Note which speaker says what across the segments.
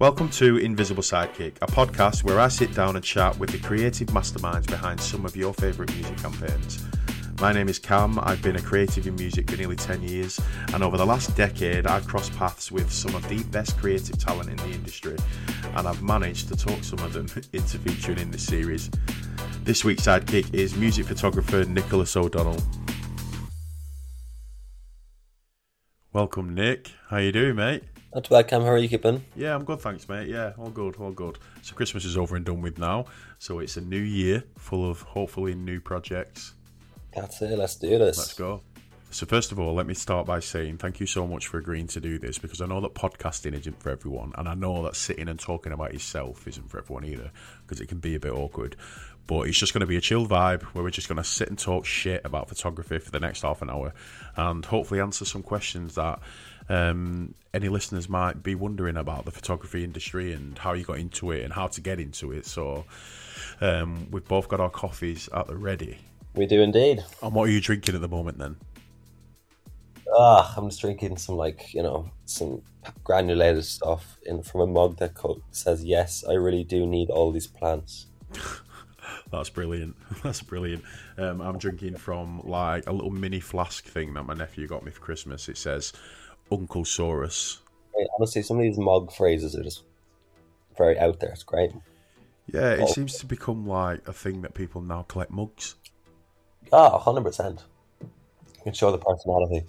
Speaker 1: Welcome to Invisible Sidekick, a podcast where I sit down and chat with the creative masterminds behind some of your favourite music campaigns. My name is Cam, I've been a creative in music for nearly 10 years, and over the last decade, I've crossed paths with some of the best creative talent in the industry, and I've managed to talk some of them into featuring in this series. This week's sidekick is music photographer Nicholas O'Donnell. Welcome, Nick. How you doing, mate?
Speaker 2: Not too bad, Cam. How are you keeping?
Speaker 1: Yeah, I'm good, thanks, mate. Yeah, all good, all good. So Christmas is over and done with now. So it's a new year full of hopefully new projects.
Speaker 2: That's it. Let's do this.
Speaker 1: Let's go. So first of all, let me start by saying thank you so much for agreeing to do this because I know that podcasting isn't for everyone, and I know that sitting and talking about yourself isn't for everyone either because it can be a bit awkward. But it's just going to be a chill vibe where we're just going to sit and talk shit about photography for the next half an hour, and hopefully answer some questions that um, any listeners might be wondering about the photography industry and how you got into it and how to get into it. So um, we've both got our coffees at the ready.
Speaker 2: We do indeed.
Speaker 1: And what are you drinking at the moment then?
Speaker 2: Ah, I'm just drinking some like you know some granulated stuff in from a mug that co- says yes. I really do need all these plants.
Speaker 1: That's brilliant. That's brilliant. Um, I'm drinking from like a little mini flask thing that my nephew got me for Christmas. It says Uncle Saurus.
Speaker 2: Honestly, some of these mug phrases are just very out there. It's great.
Speaker 1: Yeah, it oh. seems to become like a thing that people now collect mugs.
Speaker 2: Ah, hundred percent. You can show the personality.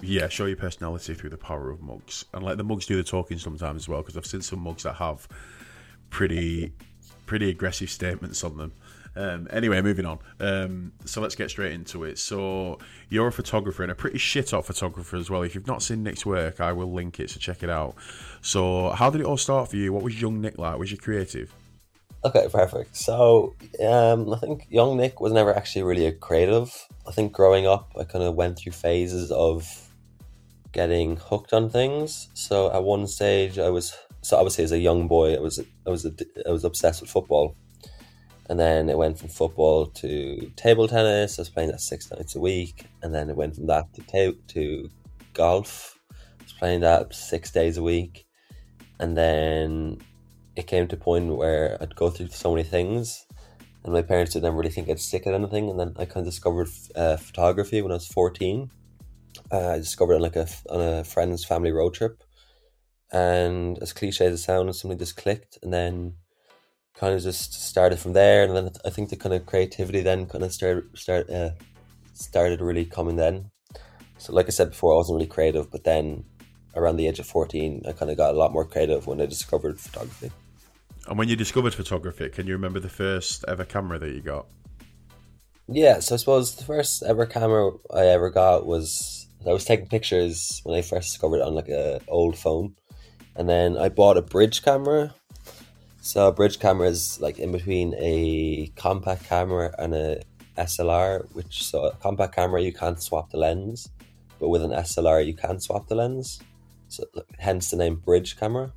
Speaker 1: Yeah, show your personality through the power of mugs, and let the mugs do the talking sometimes as well. Because I've seen some mugs that have pretty, pretty aggressive statements on them. Um, anyway, moving on. Um, so let's get straight into it. So you're a photographer and a pretty shit hot photographer as well. If you've not seen Nick's work, I will link it, so check it out. So how did it all start for you? What was young Nick like? Was you creative?
Speaker 2: Okay, perfect. So um, I think young Nick was never actually really a creative. I think growing up, I kind of went through phases of getting hooked on things. So at one stage, I was so obviously as a young boy, I was I was a, I was obsessed with football and then it went from football to table tennis. I was playing that six nights a week, and then it went from that to ta- to golf. I was playing that six days a week, and then it came to a point where I'd go through so many things, and my parents didn't really think I'd stick at anything. And then I kind of discovered uh, photography when I was fourteen. Uh, I discovered it on like a on a friend's family road trip, and as cliche as it sounds, something just clicked, and then kind of just started from there, and then I think the kind of creativity then kind of started start uh, started really coming then. So, like I said before, I wasn't really creative, but then around the age of fourteen, I kind of got a lot more creative when I discovered photography.
Speaker 1: And when you discovered photography, can you remember the first ever camera that you got?
Speaker 2: Yeah, so I suppose the first ever camera I ever got was I was taking pictures when I first discovered it on like a old phone, and then I bought a bridge camera so a bridge camera is like in between a compact camera and a SLR, which so a compact camera you can't swap the lens, but with an SLR you can swap the lens. So hence the name bridge camera.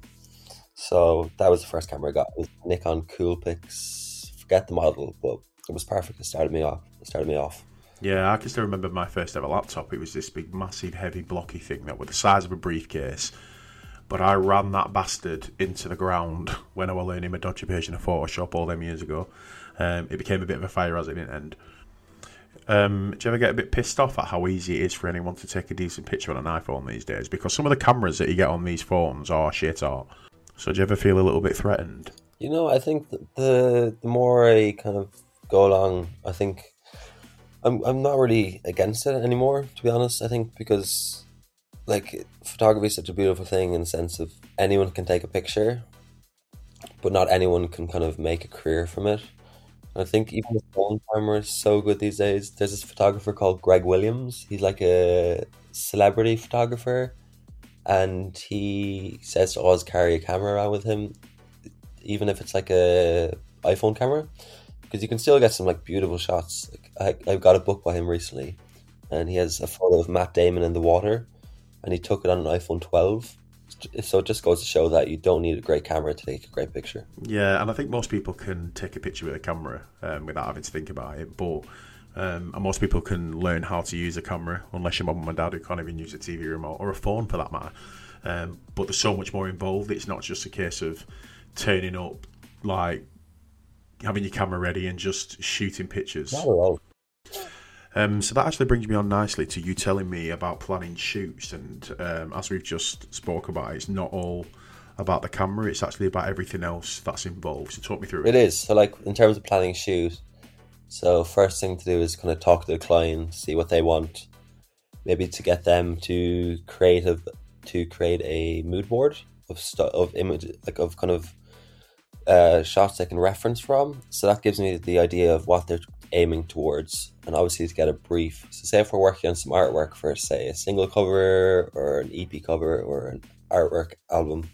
Speaker 2: So that was the first camera I got. It was Nikon Coolpix. Forget the model, but it was perfect. It started me off. It started me off.
Speaker 1: Yeah, I can still remember my first ever laptop. It was this big, massive, heavy, blocky thing that was the size of a briefcase but I ran that bastard into the ground when I was learning my dodgy version of Photoshop all them years ago. Um, it became a bit of a fire as it didn't end. Um, do you ever get a bit pissed off at how easy it is for anyone to take a decent picture on an iPhone these days? Because some of the cameras that you get on these phones are shit art. So do you ever feel a little bit threatened?
Speaker 2: You know, I think the the more I kind of go along, I think I'm I'm not really against it anymore. To be honest, I think because like photography is such a beautiful thing in the sense of anyone can take a picture, but not anyone can kind of make a career from it. I think even the phone camera is so good these days. There's this photographer called Greg Williams. He's like a celebrity photographer, and he says to always carry a camera around with him, even if it's like a iPhone camera, because you can still get some like beautiful shots. Like I, I got a book by him recently, and he has a photo of Matt Damon in the water, and he took it on an iPhone 12. So it just goes to show that you don't need a great camera to take a great picture.
Speaker 1: Yeah, and I think most people can take a picture with a camera um, without having to think about it. But um, and most people can learn how to use a camera, unless your mum and dad who can't even use a TV remote or a phone for that matter. Um, but there's so much more involved. It's not just a case of turning up, like having your camera ready and just shooting pictures.
Speaker 2: Not at all.
Speaker 1: Um, so that actually brings me on nicely to you telling me about planning shoots, and um, as we've just spoke about, it's not all about the camera; it's actually about everything else that's involved. So talk me through it.
Speaker 2: It is. So, like, in terms of planning a shoot, so first thing to do is kind of talk to the client, see what they want, maybe to get them to create a to create a mood board of stu- of image like of kind of uh, shots they can reference from. So that gives me the idea of what they're aiming towards, and obviously to get a brief. So, say if we're working on some artwork for, say, a single cover or an EP cover or an artwork album,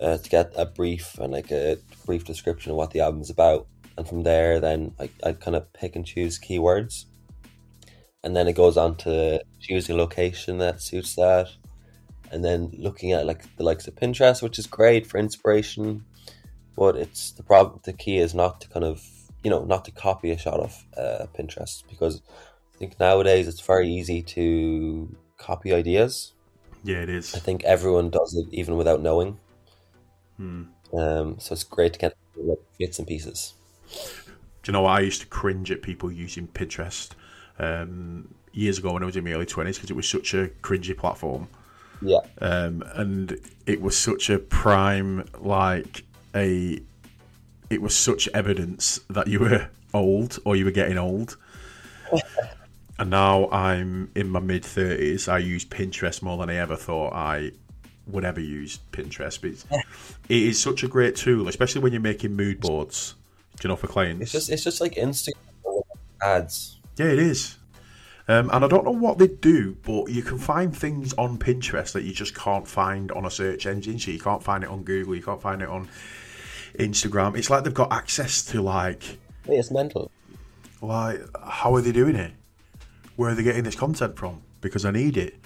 Speaker 2: uh, to get a brief and like a brief description of what the album's about, and from there, then I I kind of pick and choose keywords, and then it goes on to choosing a location that suits that. And then looking at like the likes of Pinterest, which is great for inspiration, but it's the problem. The key is not to kind of you know not to copy a shot of uh, Pinterest because I think nowadays it's very easy to copy ideas.
Speaker 1: Yeah, it is.
Speaker 2: I think everyone does it even without knowing.
Speaker 1: Hmm.
Speaker 2: Um, so it's great to get like, bits and pieces.
Speaker 1: Do you know? I used to cringe at people using Pinterest um, years ago when I was in my early 20s because it was such a cringy platform.
Speaker 2: Yeah,
Speaker 1: Um, and it was such a prime, like a. It was such evidence that you were old or you were getting old. and now I'm in my mid 30s. I use Pinterest more than I ever thought I would ever use Pinterest. But it's, it is such a great tool, especially when you're making mood boards. You know for clients?
Speaker 2: it's just it's just like Instagram ads.
Speaker 1: Yeah, it is. Um, and I don't know what they do, but you can find things on Pinterest that you just can't find on a search engine. So you can't find it on Google, you can't find it on Instagram. It's like they've got access to like,
Speaker 2: it's mental.
Speaker 1: like how are they doing it? Where are they getting this content from? Because I need it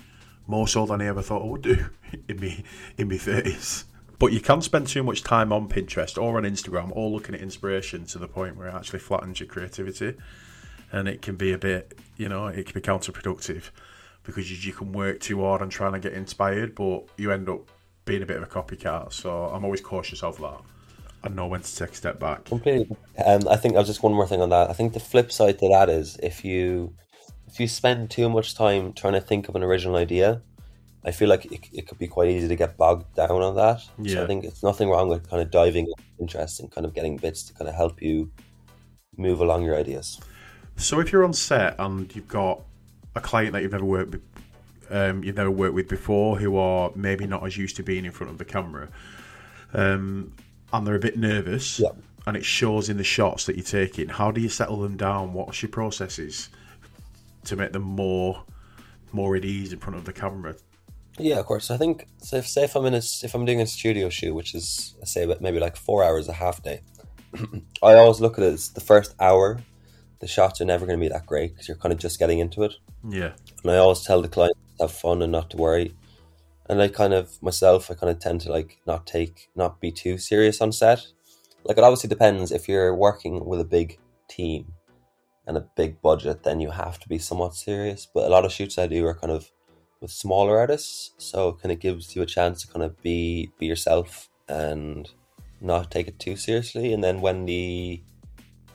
Speaker 1: more so than I ever thought I would do in me in my thirties. But you can't spend too much time on Pinterest or on Instagram or looking at inspiration to the point where it actually flattens your creativity, and it can be a bit, you know, it can be counterproductive because you, you can work too hard on trying to get inspired, but you end up being a bit of a copycat. So I'm always cautious of that. I know when to take a step back.
Speaker 2: Completely. Um, I think I'll just one more thing on that. I think the flip side to that is if you if you spend too much time trying to think of an original idea, I feel like it, it could be quite easy to get bogged down on that. So
Speaker 1: Yeah.
Speaker 2: I think it's nothing wrong with kind of diving into Pinterest and kind of getting bits to kind of help you move along your ideas.
Speaker 1: So if you're on set and you've got a client that you've never worked with, um, you've never worked with before, who are maybe not as used to being in front of the camera, um, and they're a bit nervous,
Speaker 2: Yeah.
Speaker 1: and it shows in the shots that you're taking. How do you settle them down? What's your processes to make them more more at ease in front of the camera?
Speaker 2: Yeah, of course. I think so if say if I'm in a if I'm doing a studio shoot, which is say maybe like four hours a half day, I always look at it as the first hour. The shots are never going to be that great because you're kind of just getting into it.
Speaker 1: Yeah,
Speaker 2: And I always tell the client have fun and not to worry. And I kind of myself, I kind of tend to like not take, not be too serious on set. Like it obviously depends if you're working with a big team and a big budget, then you have to be somewhat serious. But a lot of shoots I do are kind of with smaller artists, so it kind of gives you a chance to kind of be be yourself and not take it too seriously. And then when the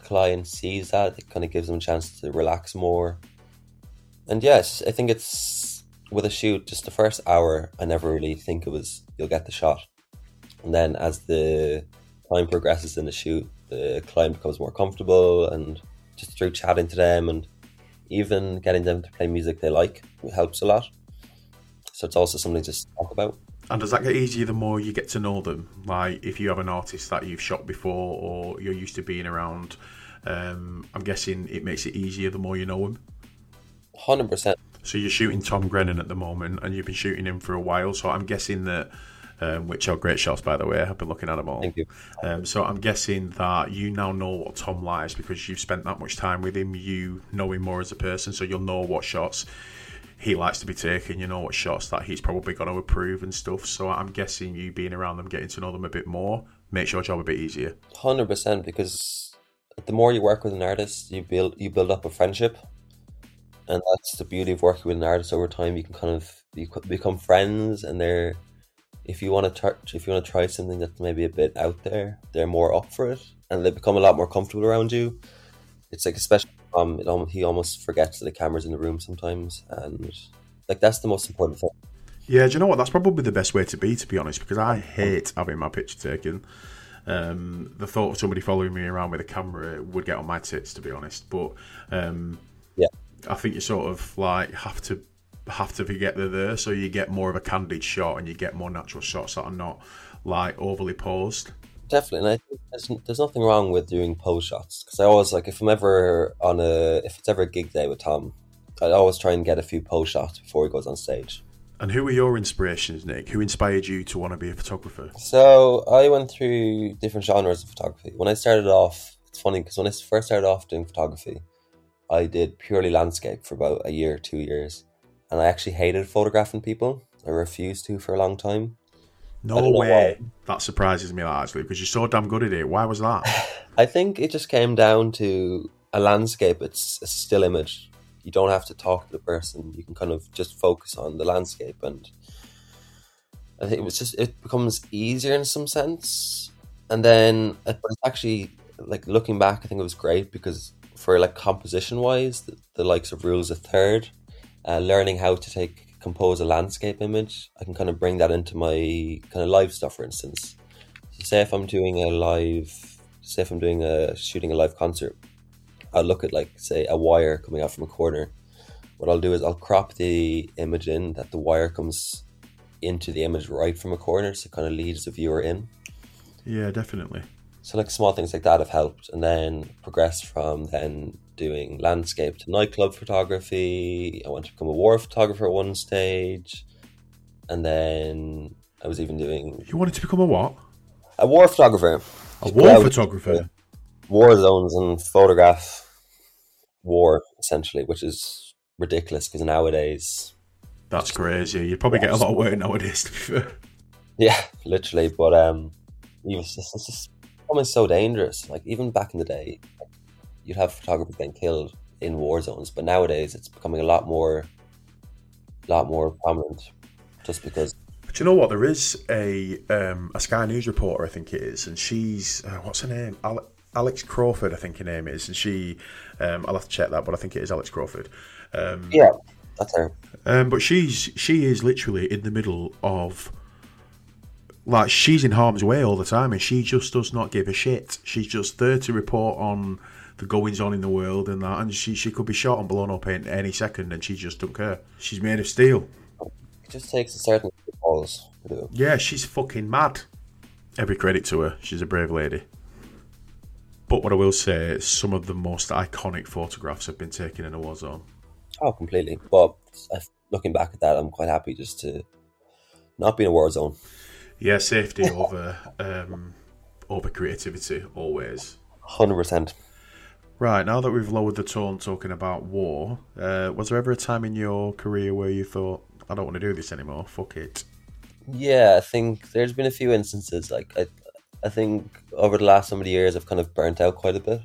Speaker 2: client sees that, it kind of gives them a chance to relax more and yes, I think it's with a shoot, just the first hour, I never really think it was you'll get the shot. And then as the time progresses in the shoot, the client becomes more comfortable and just through chatting to them and even getting them to play music they like it helps a lot. So it's also something to talk about.
Speaker 1: and does that get easier the more you get to know them? Like if you have an artist that you've shot before or you're used to being around, um, I'm guessing it makes it easier the more you know them.
Speaker 2: Hundred percent.
Speaker 1: So you're shooting Tom Grennan at the moment, and you've been shooting him for a while. So I'm guessing that, um, which are great shots by the way. I've been looking at them all.
Speaker 2: Thank you.
Speaker 1: Um, so I'm guessing that you now know what Tom likes because you've spent that much time with him. You know him more as a person, so you'll know what shots he likes to be taken. You know what shots that he's probably going to approve and stuff. So I'm guessing you being around them, getting to know them a bit more, makes your job a bit easier.
Speaker 2: Hundred percent, because the more you work with an artist, you build you build up a friendship, and that's the beauty of working with an artist over time. You can kind of you become friends, and they're if you want to try, if you want to try something that's maybe a bit out there, they're more up for it, and they become a lot more comfortable around you. It's like especially um, it almost, he almost forgets that the camera's in the room sometimes, and like that's the most important thing.
Speaker 1: Yeah, do you know what? That's probably the best way to be, to be honest, because I hate having my picture taken. Um, the thought of somebody following me around with a camera would get on my tits, to be honest. But um. I think you sort of like have to have to forget they're there, so you get more of a candid shot and you get more natural shots that are not like overly posed.
Speaker 2: Definitely, and I think there's, there's nothing wrong with doing pose shots because I always like if I'm ever on a if it's ever a gig day with Tom, I always try and get a few pose shots before he goes on stage.
Speaker 1: And who were your inspirations, Nick? Who inspired you to want to be a photographer?
Speaker 2: So I went through different genres of photography. When I started off, it's funny because when I first started off doing photography, I did purely landscape for about a year, two years, and I actually hated photographing people. I refused to for a long time.
Speaker 1: No way. That surprises me, largely because you're so damn good at it. Why was that?
Speaker 2: I think it just came down to a landscape. It's a still image. You don't have to talk to the person. You can kind of just focus on the landscape, and I think it was just it becomes easier in some sense. And then, uh, but it's actually like looking back, I think it was great because for like composition wise, the, the likes of rules of third, uh, learning how to take compose a landscape image, I can kind of bring that into my kind of live stuff. For instance, so say if I'm doing a live say if I'm doing a shooting a live concert, I'll look at like say a wire coming out from a corner. What I'll do is I'll crop the image in that the wire comes into the image right from a corner, so it kind of leads the viewer in.
Speaker 1: yeah, definitely.
Speaker 2: So like small things like that have helped, and then progressed from then doing landscape to nightclub photography. I wanted to become a war photographer at one stage, and then I was even doing
Speaker 1: You wanted to become a what?
Speaker 2: a war photographer.
Speaker 1: A war photographer.
Speaker 2: war zones and photograph war essentially, which is ridiculous because nowadays,
Speaker 1: That's crazy. You'd probably get a lot of work nowadays, to be fair.
Speaker 2: yeah, literally. But um, it was just, it's just becoming so dangerous. Like even back in the day, you'd have photographers getting killed in war zones, but nowadays it's becoming a lot more, lot more prominent, just because.
Speaker 1: But you know what? There is a um, a Sky News reporter, I think it is, and she's uh, what's her name? Ale- Alex Crawford, I think her name is, and she. Um, I'll have to check that, but I think it is Alex Crawford. Um,
Speaker 2: Yeah, that's her.
Speaker 1: Um, but she's she is literally in the middle of like she's in harm's way all the time, and she just does not give a shit. She's just there to report on the goings on in the world and that, and she she could be shot and blown up in any second, and she just don't care. She's made of steel.
Speaker 2: It just takes a certain balls to do.
Speaker 1: Yeah, she's fucking mad. Every credit to her. She's a brave lady. But what I will say is some of the most iconic photographs have been taken in a war zone.
Speaker 2: Oh, completely. But uh, looking back at that, I'm quite happy just to not be in a war zone.
Speaker 1: Yeah, safety over um, over creativity always.
Speaker 2: Hundred percent.
Speaker 1: Right now that we've lowered the tone talking about war, uh, was there ever a time in your career where you thought, "I don't want to do this anymore. Fuck it."
Speaker 2: Yeah, I think there's been a few instances. Like I, I think over the last so many years, I've kind of burnt out quite a bit.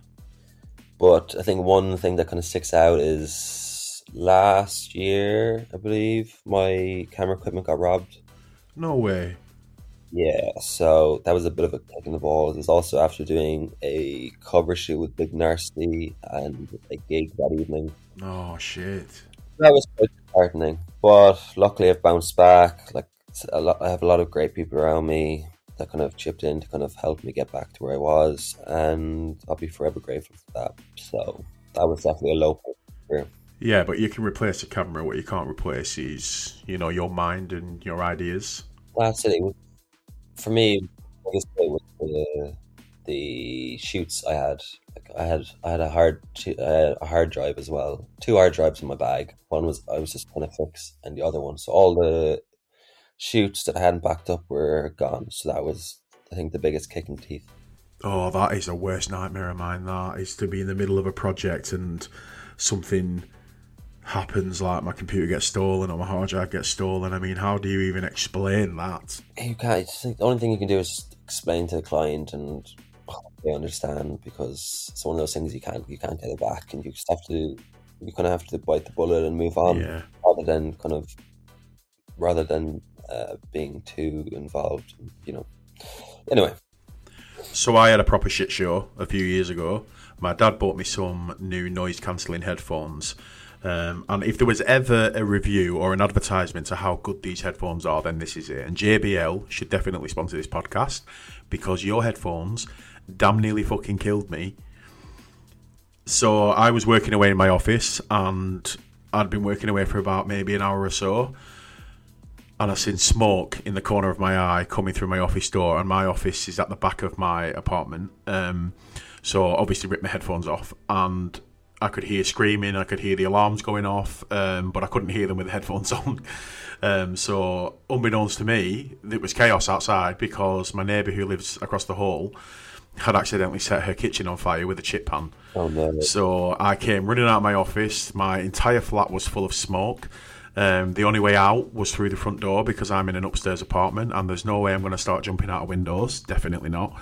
Speaker 2: But I think one thing that kind of sticks out is last year, I believe, my camera equipment got robbed.
Speaker 1: No way.
Speaker 2: Yeah, so that was a bit of a kick in the balls. It was also after doing a cover shoot with Big Narstie and a gig that evening.
Speaker 1: Oh shit.
Speaker 2: That was quite disheartening, but luckily I've bounced back. Like a lot, I have a lot of great people around me that kind of chipped in to kind of help me get back to where I was, and I'll be forever grateful for that. So that was definitely a low point. for-
Speaker 1: Yeah, but you can replace a camera. What you can't replace is, you know, your mind and your ideas.
Speaker 2: That's it. it was, for me, the biggest thing was the the shoots I had. Like I had, I had a hard, I had uh, a hard drive as well. Two hard drives in my bag. One was I was just going to fix, and the other one. So all the shoots that I hadn't backed up were gone. So that was, I think, the biggest kick in teeth.
Speaker 1: Oh, that is the worst nightmare of mine. That is to be in the middle of a project and something happens, like my computer gets stolen or my hard drive gets stolen. I mean, how do you even explain that?
Speaker 2: You can't. The only thing you can do is explain to the client and they understand because it's one of those things you can't you can't get it back, and you just have to you kind of have to bite the bullet and move on.
Speaker 1: Yeah.
Speaker 2: rather than kind of rather than uh, being too involved. You know. Anyway,
Speaker 1: So I had a proper shit show a few years ago. My dad bought me some new noise cancelling headphones. Um, and if there was ever a review or an advertisement to how good these headphones are, then this is it. And JBL should definitely sponsor this podcast because your headphones damn nearly fucking killed me. So I was working away in my office and I'd been working away for about maybe an hour or so and I seen smoke in the corner of my eye coming through my office door, and my office is at the back of my apartment. Um, so obviously ripped my headphones off, and I could hear screaming, I could hear the alarms going off, um, but I couldn't hear them with the headphones on. Um, so unbeknownst to me, it was chaos outside because my neighbour who lives across the hall had accidentally set her kitchen on fire with a chip pan.
Speaker 2: oh no,
Speaker 1: So I came running out of my office. My entire flat was full of smoke. Um, the only way out was through the front door because I'm in an upstairs apartment and there's no way I'm going to start jumping out of windows. Definitely not.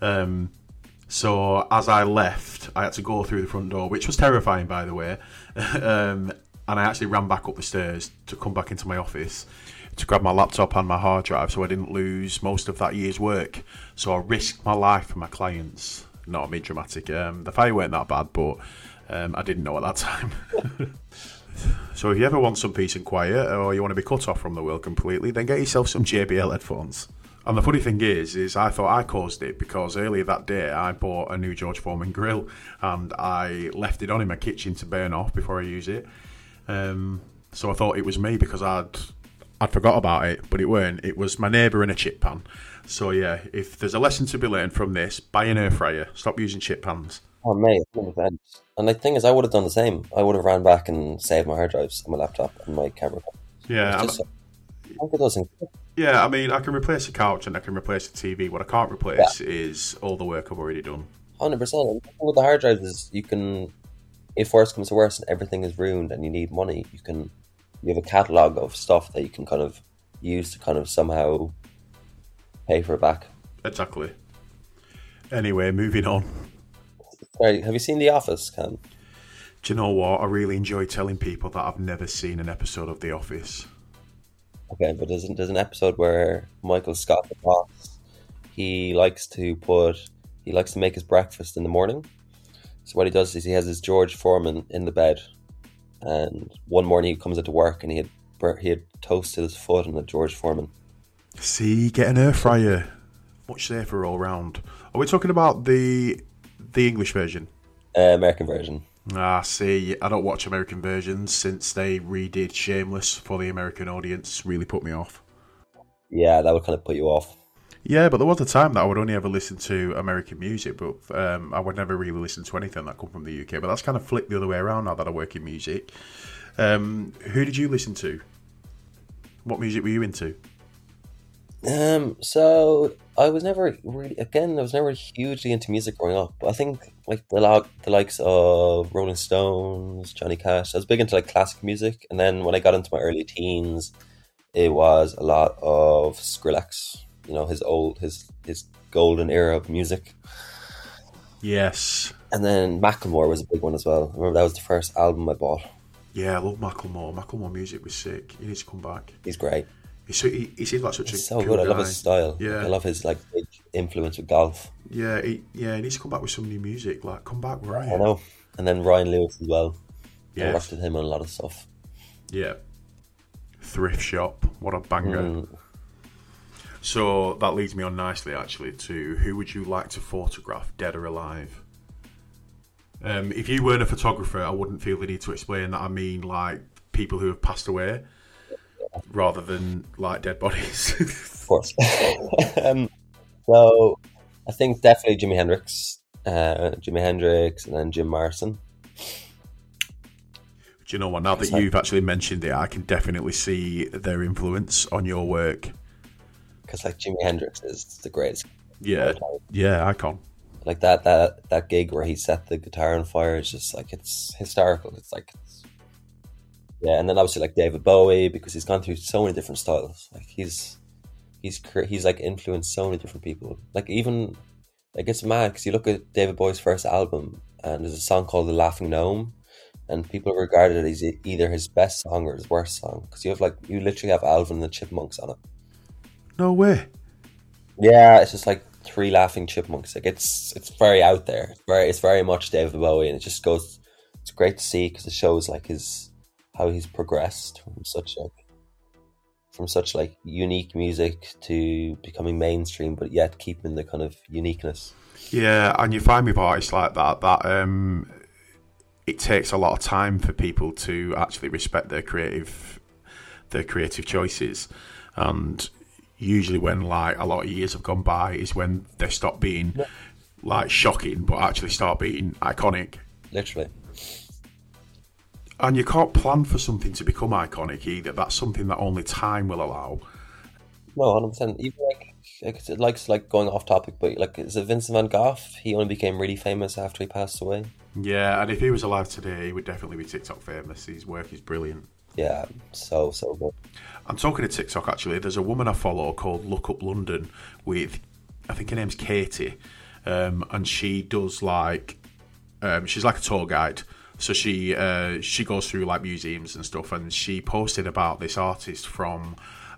Speaker 1: Um, so as I left, I had to go through the front door, which was terrifying, by the way. um, and I actually ran back up the stairs to come back into my office to grab my laptop and my hard drive so I didn't lose most of that year's work. So I risked my life for my clients. Not me dramatic. Um, the fire weren't that bad, but um, I didn't know at that time. so if you ever want some peace and quiet, or you want to be cut off from the world completely, then get yourself some JBL headphones. And the funny thing is, is I thought I caused it because earlier that day I bought a new George Foreman grill and I left it on in my kitchen to burn off before I use it. Um, so I thought it was me because I'd I'd forgot about it, but it weren't. It was my neighbour in a chip pan. So yeah, if there's a lesson to be learned from this, buy an air fryer. Stop using chip pans.
Speaker 2: oh mate, 100%. And the thing is, I would have done the same. I would have ran back and saved my hard drives, and my laptop, and my camera.
Speaker 1: Yeah,
Speaker 2: It's
Speaker 1: I'm-
Speaker 2: just, I think it doesn't.
Speaker 1: Yeah. I mean, I can replace a couch and I can replace a TV. What I can't replace is all the work I've already done.
Speaker 2: Hundred percent. With the hard drives is you can, if worse comes to worse and everything is ruined and you need money, you can, you have a catalog of stuff that you can kind of use to kind of somehow pay for it back.
Speaker 1: Exactly. Anyway, moving on.
Speaker 2: Sorry, have you seen The Office, Cam?
Speaker 1: Do you know what? I really enjoy telling people that I've never seen an episode of The Office.
Speaker 2: Okay, but there's, there's an episode where Michael Scott, the boss, he likes to put, he likes to make his breakfast in the morning. So what he does is he has his George Foreman in the bed, and one morning he comes into work and he had he had toasted his foot on the George Foreman.
Speaker 1: See, get an air fryer. Much safer all round. Are we talking about the the English version?
Speaker 2: Uh, American version.
Speaker 1: Ah, see, I don't watch American versions since they redid Shameless for the American audience. Really put me off.
Speaker 2: Yeah, that would kind of put you off.
Speaker 1: Yeah, but there was a time that I would only ever listen to American music, but um, I would never really listen to anything that come from the UK. But that's kind of flipped the other way around now that I work in music. Um, who did you listen to? What music were you into?
Speaker 2: Um, so I was never really, again, I was never hugely into music growing up. But I think like the lo- the likes of Rolling Stones, Johnny Cash. I was big into like classic music, and then when I got into my early teens, it was a lot of Skrillex. You know, his old his his golden era of music.
Speaker 1: Yes.
Speaker 2: And then Macklemore was a big one as well. I remember that was the first album I bought.
Speaker 1: Yeah, I love Macklemore. Macklemore music was sick. He needs to come back.
Speaker 2: He's great.
Speaker 1: He's so, he, he seems like such
Speaker 2: He's
Speaker 1: a
Speaker 2: so
Speaker 1: cool
Speaker 2: good. I love his style.
Speaker 1: Yeah.
Speaker 2: I love his like big influence with golf.
Speaker 1: Yeah, he, yeah, he needs to come back with some new music. Like, come back, Ryan.
Speaker 2: I know. And then Ryan Lewis as well. I
Speaker 1: Yes.
Speaker 2: worked with him on a lot of stuff.
Speaker 1: Yeah. Thrift shop. What a banger.
Speaker 2: Mm.
Speaker 1: So that leads me on nicely, actually, to who would you like to photograph, dead or alive? Um, if you weren't a photographer, I wouldn't feel the need to explain that. I mean, like people who have passed away, rather than like dead bodies.
Speaker 2: Of course. um, so I think definitely Jimi Hendrix, uh, Jimi Hendrix, and then Jim Morrison.
Speaker 1: Do you know what? Now that you've actually mentioned it, I can definitely see their influence on your work.
Speaker 2: Because like Jimi Hendrix is the greatest.
Speaker 1: Yeah, yeah, icon.
Speaker 2: Like that that that gig where he set the guitar on fire is just like it's historical. It's like it's, yeah, and then obviously like David Bowie because he's gone through so many different styles. Like he's he's he's like influenced so many different people. Like even like it's mad because you look at David Bowie's first album and there's a song called "The Laughing Gnome," and people regard it as either his best song or his worst song because you have like you literally have Alvin and the Chipmunks on it.
Speaker 1: No way.
Speaker 2: Yeah, it's just like three laughing chipmunks. Like it's it's very out there. It's very it's very much David Bowie, and it just goes. It's great to see because it shows like his how he's progressed from such like from such like unique music to becoming mainstream, but yet keeping the kind of uniqueness.
Speaker 1: Yeah, and you find with artists like that that um, it takes a lot of time for people to actually respect their creative their creative choices, and usually when like a lot of years have gone by is when they stop being like shocking, but actually start being iconic.
Speaker 2: Literally,
Speaker 1: And you can't plan for something to become iconic either. That's something that only time will allow.
Speaker 2: no, hundred percent. Even like like it's like it's like going off topic, but like is it Vincent Van Gogh? He only became really famous after he passed away.
Speaker 1: Yeah, and if he was alive today, he would definitely be TikTok famous. His work is brilliant.
Speaker 2: Yeah, so so good.
Speaker 1: I'm talking to TikTok actually. There's a woman I follow called Look Up London with, I think her name's Katie, um, and she does like, um, she's like a tour guide. So she uh, she goes through like museums and stuff, and she posted about this artist from,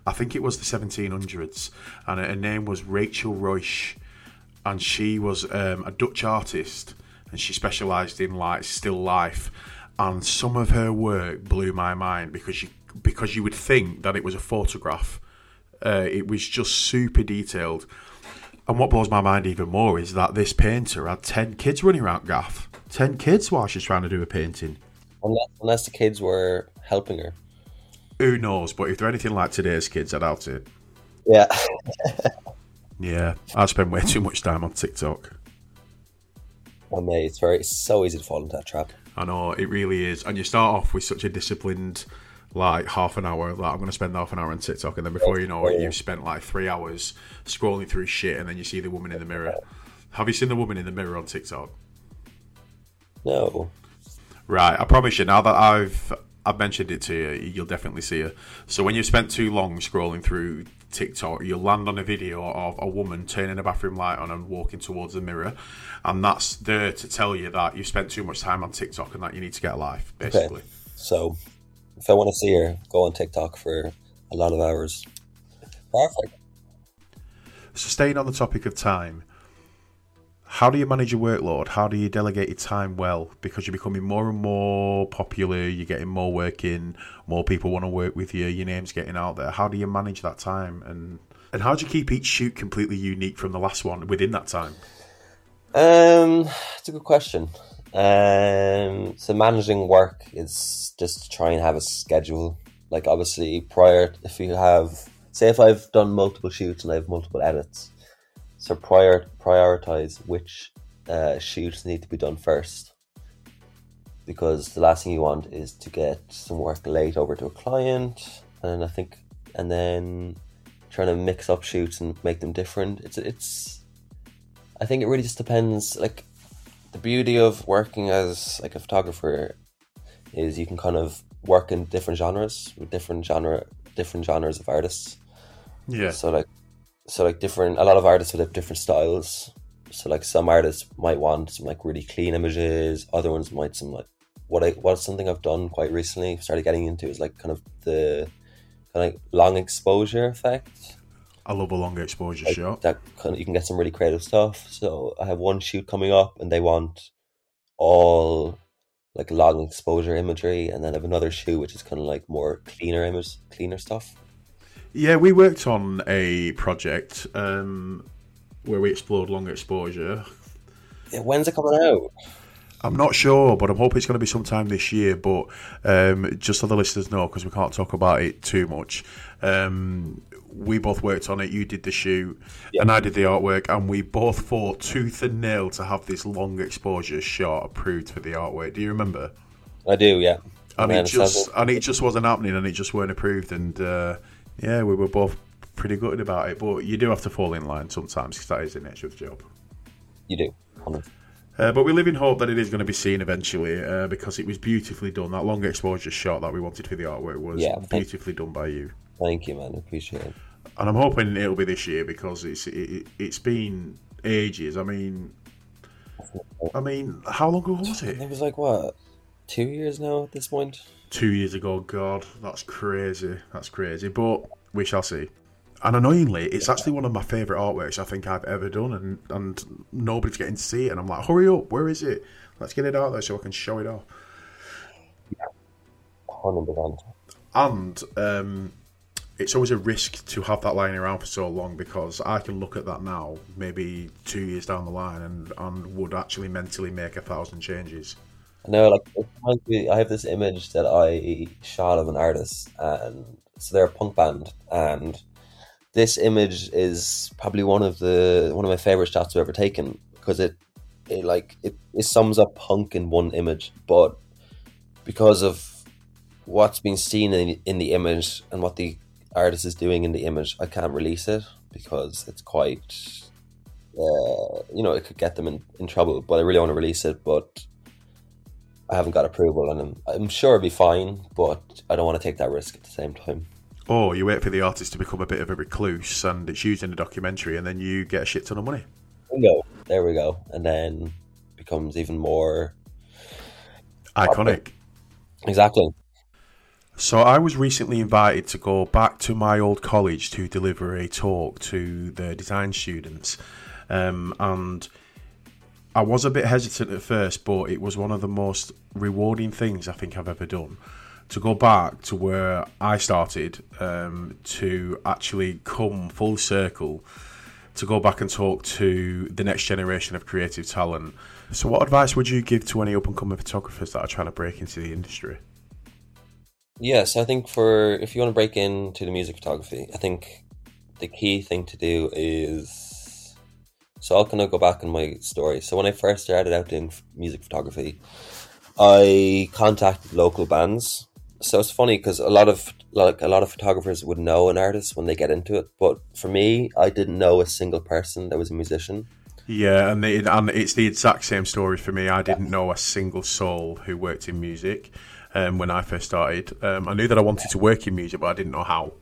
Speaker 1: I think it was the 1700s, and her name was Rachel Ruysch, and she was um, a Dutch artist, and she specialised in like still life, and some of her work blew my mind because you because you would think that it was a photograph. Uh, it was just super detailed. And what blows my mind even more is that this painter had 10 kids running around Gaff. 10 kids while she's trying to do a painting.
Speaker 2: Unless unless the kids were helping her.
Speaker 1: Who knows? But if they're anything like today's kids, I doubt it.
Speaker 2: Yeah.
Speaker 1: Yeah, I spend way too much time on TikTok.
Speaker 2: Oh, mate, it's very it's so easy to fall into that trap.
Speaker 1: I know, it really is. And you start off with such a disciplined, like, half an hour. Like, I'm going to spend half an hour on TikTok. And then before you know it, you've spent like three hours scrolling through shit. And then you see the woman in the mirror. Have you seen the woman in the mirror on TikTok?
Speaker 2: No.
Speaker 1: Right, I promise you. Now that I've I've mentioned it to you, you'll definitely see her. So when you've spent too long scrolling through TikTok, you'll land on a video of a woman turning a bathroom light on and walking towards the mirror, and that's there to tell you that you've spent too much time on TikTok and that you need to get a life, basically.
Speaker 2: So, if I want to see her, go on TikTok for a lot of hours. Perfect.
Speaker 1: So staying on the topic of time, how do you manage your workload? How do you delegate your time well? Because you're becoming more and more popular, you're getting more work in, more people want to work with you, your name's getting out there. How do you manage that time and and how do you keep each shoot completely unique from the last one within that time?
Speaker 2: Um, it's a good question. Um, so managing work is just to try and have a schedule. Like obviously, prior if you have, say, if I've done multiple shoots and I have multiple edits, so prior prioritize which uh, shoots need to be done first, because the last thing you want is to get some work late over to a client, and I think, and then trying to mix up shoots and make them different. It's it's I think it really just depends. Like the beauty of working as like a photographer is you can kind of work in different genres with different genre, different genres of artists.
Speaker 1: Yeah.
Speaker 2: So like, so like different. A lot of artists would have different styles. So like some artists might want some like really clean images. Other ones might some like what I what's something I've done quite recently. Started getting into is like kind of the kind of like long exposure effect
Speaker 1: I love a longer exposure
Speaker 2: like,
Speaker 1: shot.
Speaker 2: that kind of you can get some really creative stuff. So I have one shoot coming up, and they want all like long exposure imagery, and then I have another shoot which is kind of like more cleaner image, cleaner stuff.
Speaker 1: Yeah, we worked on a project um, where we explored long exposure.
Speaker 2: Yeah, when's it coming out?
Speaker 1: I'm not sure, but I'm hoping it's going to be sometime this year. But um, just so the listeners know, because we can't talk about it too much, um, we both worked on it. You did the shoot,
Speaker 2: Yeah.
Speaker 1: and I did the artwork, and we both fought tooth and nail to have this long exposure shot approved for the artwork. Do you remember?
Speaker 2: I do, yeah.
Speaker 1: And it just and it just wasn't happening, and it just weren't approved. And uh, yeah, we were both pretty gutted about it. But you do have to fall in line sometimes because that is the nature of the job.
Speaker 2: You do.
Speaker 1: Uh, but we live in hope that it is going to be seen eventually uh, because it was beautifully done. That long exposure shot that we wanted for the artwork was
Speaker 2: Yeah,
Speaker 1: beautifully done by you.
Speaker 2: Thank you, man. I appreciate it.
Speaker 1: And I'm hoping it'll be this year because it's it, it's been ages. I mean, I mean, how long ago was it?
Speaker 2: It was like what two years now at this point.
Speaker 1: Two years ago, God, that's crazy. That's crazy. But we shall see. And annoyingly, it's actually one of my favourite artworks I think I've ever done, and, and nobody's getting to see it. And I'm like, hurry up, where is it? Let's get it out there so I can show it off. And um, it's always a risk to have that lying around for so long because I can look at that now, maybe two years down the line, and, and would actually mentally make a thousand changes.
Speaker 2: No, like I have this image that I shot of an artist, and so they're a punk band, and this image is probably one of the one of my favorite shots I've ever taken because it it like it, it sums up punk in one image, but because of what's been seen in, in the image and what the artist is doing in the image, I can't release it because it's quite, uh, you know, it could get them in, in trouble. But I really want to release it, but I haven't got approval, and I'm, I'm sure it'll be fine, but I don't want to take that risk at the same time.
Speaker 1: Or you wait for the artist to become a bit of a recluse, and it's used in a documentary, and then you get a shit ton of money.
Speaker 2: Bingo. There we go. And then becomes even more
Speaker 1: iconic.
Speaker 2: Exactly.
Speaker 1: So I was recently invited to go back to my old college to deliver a talk to the design students, um, and I was a bit hesitant at first, but it was one of the most rewarding things I think I've ever done. To go back to where I started, um, to actually come full circle, to go back and talk to the next generation of creative talent. So, what advice would you give to any up and coming photographers that are trying to break into the industry?
Speaker 2: Yes, I think for if you want to break into the music photography, I think the key thing to do is so I'll kind of go back in my story. So when I first started out doing music photography, I contacted local bands. So it's funny because a lot of like a lot of photographers would know an artist when they get into it, but for me, I didn't know a single person that was a musician.
Speaker 1: Yeah, and, the, and it's the exact same story for me. I didn't know a single soul who worked in music um, when I first started. Um, I knew that I wanted to work in music, but I didn't know how.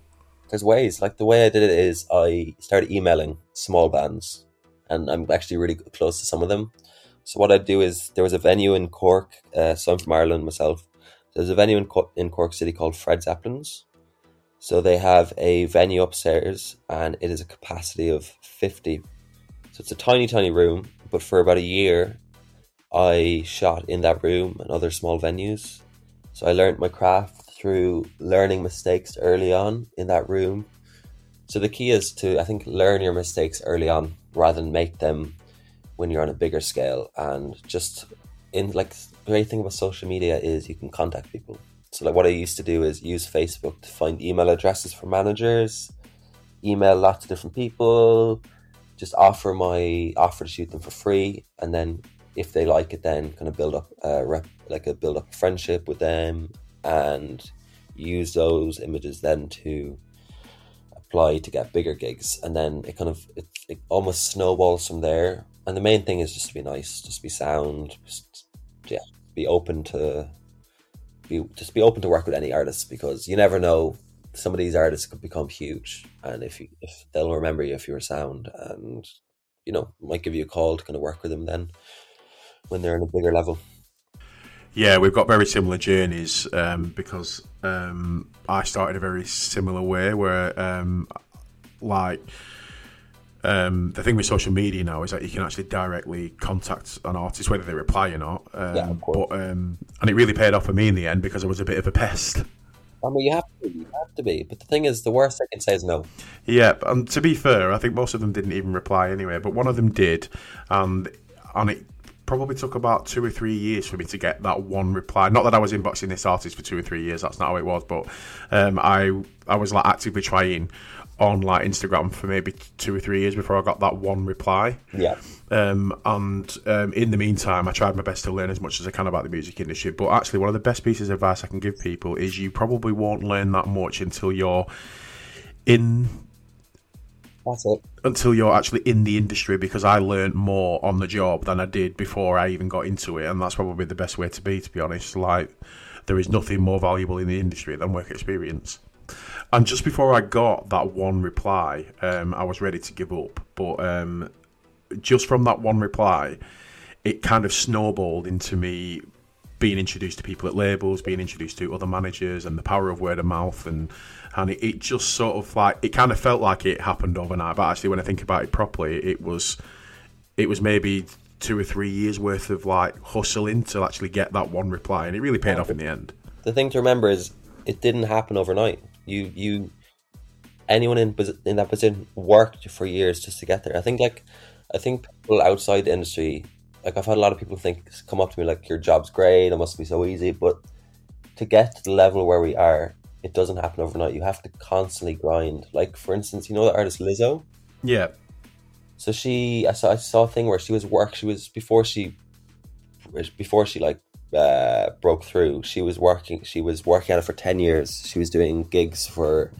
Speaker 2: There's ways. Like the way I did it is I started emailing small bands, and I'm actually really close to some of them. So what I'd do is there was a venue in Cork. Uh, so I'm from Ireland myself. There's a venue in Cork, in Cork City called Fred Zeppelin's. So they have a venue upstairs, and it is a capacity of fifty. So it's a tiny, tiny room. But for about a year, I shot in that room and other small venues so I learned my craft through learning mistakes early on in that room. So the key is to, I think, learn your mistakes early on rather than make them when you're on a bigger scale. And just in like the great thing about social media is you can contact people. So like what I used to do is use Facebook to find email addresses for managers, email lots of different people, just offer my offer to shoot them for free, and then if they like it, then kind of build up a rep, like a build up a friendship with them, and use those images then to apply to get bigger gigs, and then it kind of it, it almost snowballs from there. And the main thing is just to be nice, just be sound, just yeah, be open to be just be open to work with any artists because you never know. Some of these artists could become huge, and if you if they'll remember you if you're sound, and you know might give you a call to kind of work with them then when they're in a bigger level.
Speaker 1: Yeah, we've got very similar journeys um, because um, I started a very similar way where, um, like, um, the thing with social media now is that you can actually directly contact an artist whether they reply or not. Um,
Speaker 2: yeah,
Speaker 1: but um, and it really paid off for me in the end because I was a bit of a pest.
Speaker 2: I mean, you have to, you have to be. But the thing is, the worst they can say is no.
Speaker 1: Yeah, and to be fair, I think most of them didn't even reply anyway. But one of them did, and and it probably took about two or three years for me to get that one reply. Not that I was inboxing this artist for two or three years. That's not how it was. But um, I I was like actively trying on like Instagram for maybe two or three years before I got that one reply.
Speaker 2: Yeah.
Speaker 1: Um, and um, in the meantime, I tried my best to learn as much as I can about the music industry. But actually, one of the best pieces of advice I can give people is you probably won't learn that much until you're in
Speaker 2: that's it.
Speaker 1: Until you're actually in the industry, because I learned more on the job than I did before I even got into it, and that's probably the best way to be, to be honest. Like, there is nothing more valuable in the industry than work experience. And just before I got that one reply, um, I was ready to give up. But um, just from that one reply, it kind of snowballed into me being introduced to people at labels, being introduced to other managers, and the power of word of mouth, and and it, it just sort of like it kind of felt like it happened overnight. But actually, when I think about it properly, it was it was maybe two or three years worth of like hustling to actually get that one reply, and it really paid off in the end.
Speaker 2: The thing to remember is it didn't happen overnight. You you anyone in in that position worked for years just to get there. I think like I think people outside the industry, like I've had a lot of people think come up to me like your job's great, it must be so easy, but to get to the level where we are, it doesn't happen overnight. You have to constantly grind. Like for instance, you know the artist Lizzo.
Speaker 1: Yeah.
Speaker 2: So she, I saw, I saw a thing where she was work. She was before she, before she like uh, broke through. She was working. She was working at it for ten years. She was doing gigs for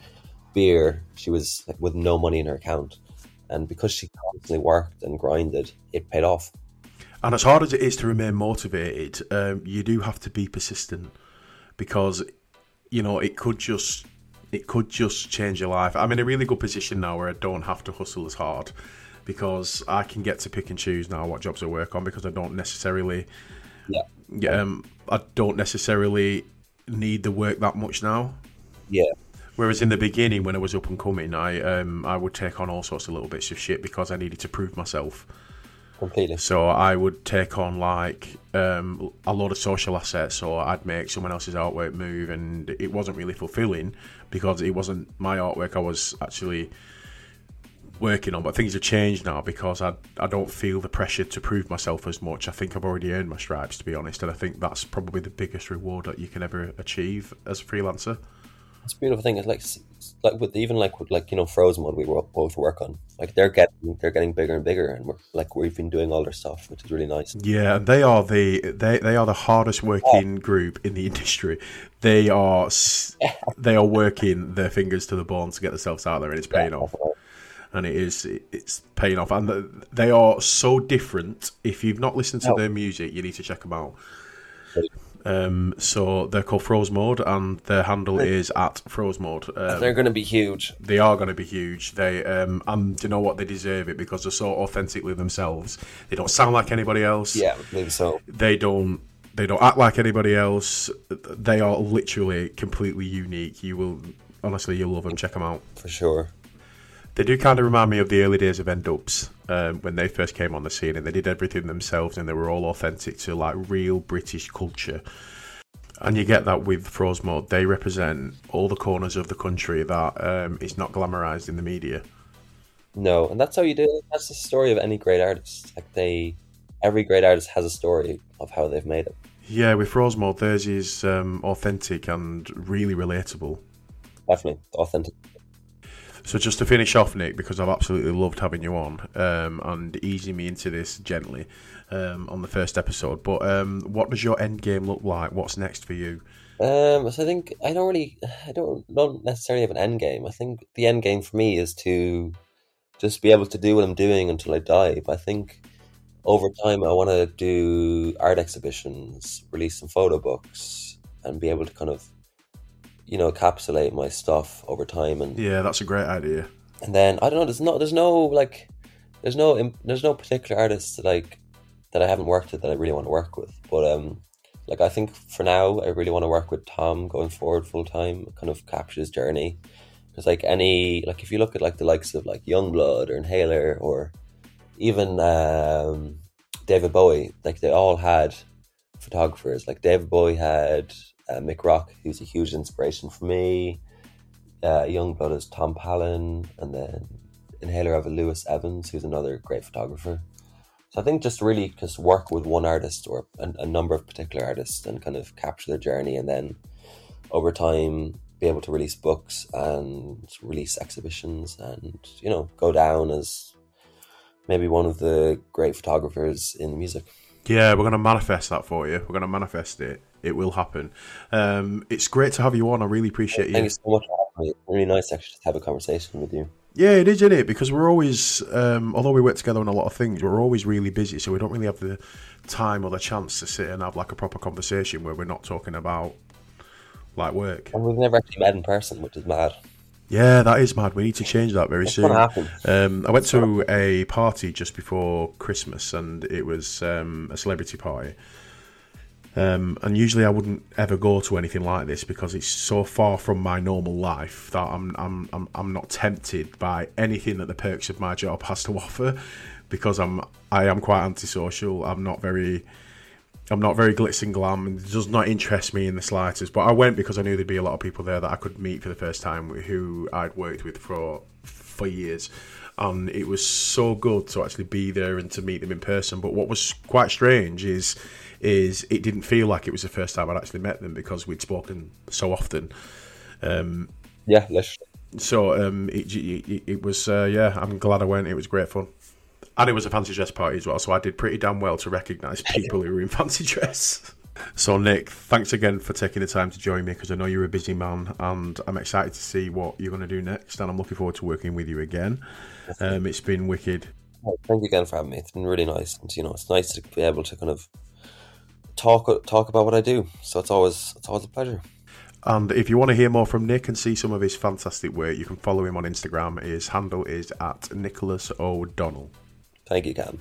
Speaker 2: beer. She was like, with no money in her account, and because she constantly worked and grinded, it paid off.
Speaker 1: And as hard as it is to remain motivated, um, you do have to be persistent because you know it could just it could just change your life. I'm in a really good position now where I don't have to hustle as hard because I can get to pick and choose now what jobs I work on because I don't necessarily
Speaker 2: yeah
Speaker 1: um I don't necessarily need the work that much now.
Speaker 2: Yeah.
Speaker 1: Whereas in the beginning, when I was up and coming, I um, I would take on all sorts of little bits of shit because I needed to prove myself.
Speaker 2: Completely.
Speaker 1: So I would take on like um, a lot of social assets, or I'd make someone else's artwork move, and it wasn't really fulfilling because it wasn't my artwork. I was actually working on, but things have changed now because I I don't feel the pressure to prove myself as much. I think I've already earned my stripes, to be honest, and I think that's probably the biggest reward that you can ever achieve as a freelancer.
Speaker 2: It's a beautiful thing. It's like like with even like with like you know Frozen what we both work on. Like they're getting they're getting bigger and bigger, and we're like we've been doing all their stuff, which is really nice.
Speaker 1: Yeah, they are the they they are the hardest working group in the industry. They are they are working their fingers to the bone to get themselves out there, and it's paying yeah, off. And it is it's paying off, and they are so different. If you've not listened to their music, you need to check them out. Um, so they're called Froze Mode, and their handle is at Froze Mode. Um,
Speaker 2: they're going to be huge.
Speaker 1: They are going to be huge. They um, and you know what? They deserve it because they're so authentically themselves. They don't sound like anybody else.
Speaker 2: Yeah, maybe so.
Speaker 1: They don't. They don't act like anybody else. They are literally completely unique. You will honestly, you'll love them. Check them out
Speaker 2: for sure.
Speaker 1: They do kind of remind me of the early days of N-Dubz um, when they first came on the scene, and they did everything themselves, and they were all authentic to like real British culture. And you get that with Froze Mode. They represent all the corners of the country that um, is not glamorized in the media.
Speaker 2: No, and that's how you do it. That's the story of any great artist. Like they, every great artist has a story of how they've made it.
Speaker 1: Yeah, with Froze Mode, theirs is um, authentic and really relatable.
Speaker 2: Definitely authentic.
Speaker 1: So just to finish off, Nick, because I've absolutely loved having you on um, and easing me into this gently um, on the first episode. But um, what does your end game look like? What's next for you?
Speaker 2: Um, so I think I don't really, I don't not necessarily have an end game. I think the end game for me is to just be able to do what I'm doing until I die. But I think over time I want to do art exhibitions, release some photo books, and be able to kind of you know, encapsulate my stuff over time. And
Speaker 1: yeah, that's a great idea.
Speaker 2: And then I don't know. There's no. There's no like. There's no. There's no particular artist that like that I haven't worked with that I really want to work with. But um, like I think for now I really want to work with Tom going forward full time. Kind of capture his journey because like any like if you look at like the likes of like Yungblud or Inhaler or even um, David Bowie, like they all had photographers. Like David Bowie had uh, Mick Rock, who's a huge inspiration for me. Uh, Yungblud is Tom Pallant, and then Inhaler of Lewis Evans, who's another great photographer. So I think just really just work with one artist or a, a number of particular artists and kind of capture their journey, and then over time be able to release books and release exhibitions, and you know go down as maybe one of the great photographers in music.
Speaker 1: Yeah, we're going to manifest that for you. We're going to manifest it it will happen. Um, it's great to have you on. I really appreciate you.
Speaker 2: Thank you so much for having me. Really nice actually to have a conversation with you.
Speaker 1: Yeah, it is, isn't it? Because we're always, um, although we work together on a lot of things, we're always really busy, so we don't really have the time or the chance to sit and have like a proper conversation where we're not talking about like work.
Speaker 2: And we've never actually met in person, which is mad.
Speaker 1: Yeah, that is mad. We need to change that very soon. Um, I went to a party just before Christmas, and it was um, a celebrity party Um, and usually I wouldn't ever go to anything like this because it's so far from my normal life that I'm I'm I'm, I'm not tempted by anything that the perks of my job has to offer because I'm I am quite antisocial. I'm not very I'm not very glitz and glam and it does not interest me in the slightest. But I went because I knew there'd be a lot of people there that I could meet for the first time who I'd worked with for for years. And it was so good to actually be there and to meet them in person. But what was quite strange is is it didn't feel like it was the first time I'd actually met them because we'd spoken so often. Um,
Speaker 2: yeah, literally.
Speaker 1: So um, it, it, it was uh, yeah. I'm glad I went. It was great fun and it was a fancy dress party as well. So I did pretty damn well to recognise people who were in fancy dress. So Nick, thanks again for taking the time to join me because I know you're a busy man, and I'm excited to see what you're going to do next, and I'm looking forward to working with you again. Um, it's been wicked.
Speaker 2: thank you again for having me. It's been really nice, and you know, it's nice to be able to kind of talk talk about what I do. So it's always it's always a pleasure.
Speaker 1: And if you want to hear more from Nick and see some of his fantastic work, you can follow him on Instagram. His handle is at Nicholas O'Donnell.
Speaker 2: Thank you, Cam.